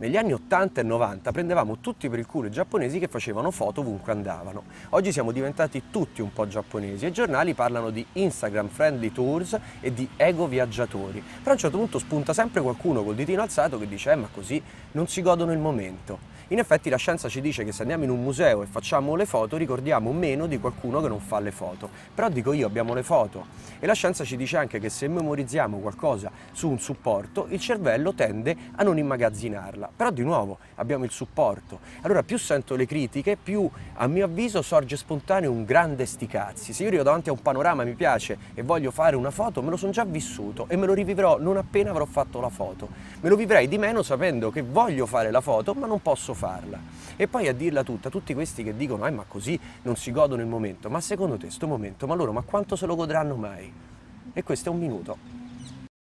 Negli anni 80 e 90 prendevamo tutti per il culo i giapponesi che facevano foto ovunque andavano. Oggi siamo diventati tutti un po' giapponesi e i giornali parlano di Instagram friendly tours e di ego viaggiatori. Però a un certo punto spunta sempre qualcuno col ditino alzato che dice eh, ma così non si godono il momento. In effetti la scienza ci dice che se andiamo in un museo e facciamo le foto ricordiamo meno di qualcuno che non fa le foto. Però dico io, abbiamo le foto. E la scienza ci dice anche che se memorizziamo qualcosa su un supporto, il cervello tende a non immagazzinarla. Però di nuovo abbiamo il supporto. Allora più sento le critiche, più a mio avviso sorge spontaneo un grande sticazzi. Se io arrivo davanti a un panorama, mi piace e voglio fare una foto, me lo sono già vissuto e me lo rivivrò non appena avrò fatto la foto. Me lo vivrei di meno sapendo che voglio fare la foto ma non posso farla. E poi a dirla tutta, tutti questi che dicono, eh ma così non si godono il momento, ma secondo te sto momento, ma loro, ma quanto se lo godranno mai? E questo è un minuto.